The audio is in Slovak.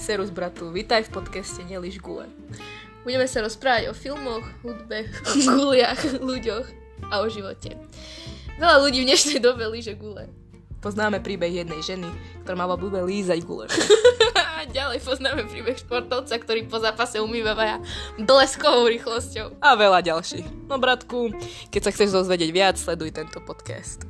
Serus bratu, vitaj v podcaste Neliš Gule. Budeme sa rozprávať o filmoch, hudbe, guliach, ľuďoch a o živote. Veľa ľudí v dnešnej dobe líže gule. Poznáme príbeh jednej ženy, ktorá mala v lízať gule. a ďalej poznáme príbeh športovca, ktorý po zápase umývavaja bleskovou rýchlosťou. A veľa ďalších. No bratku, keď sa chceš dozvedieť viac, sleduj tento podcast.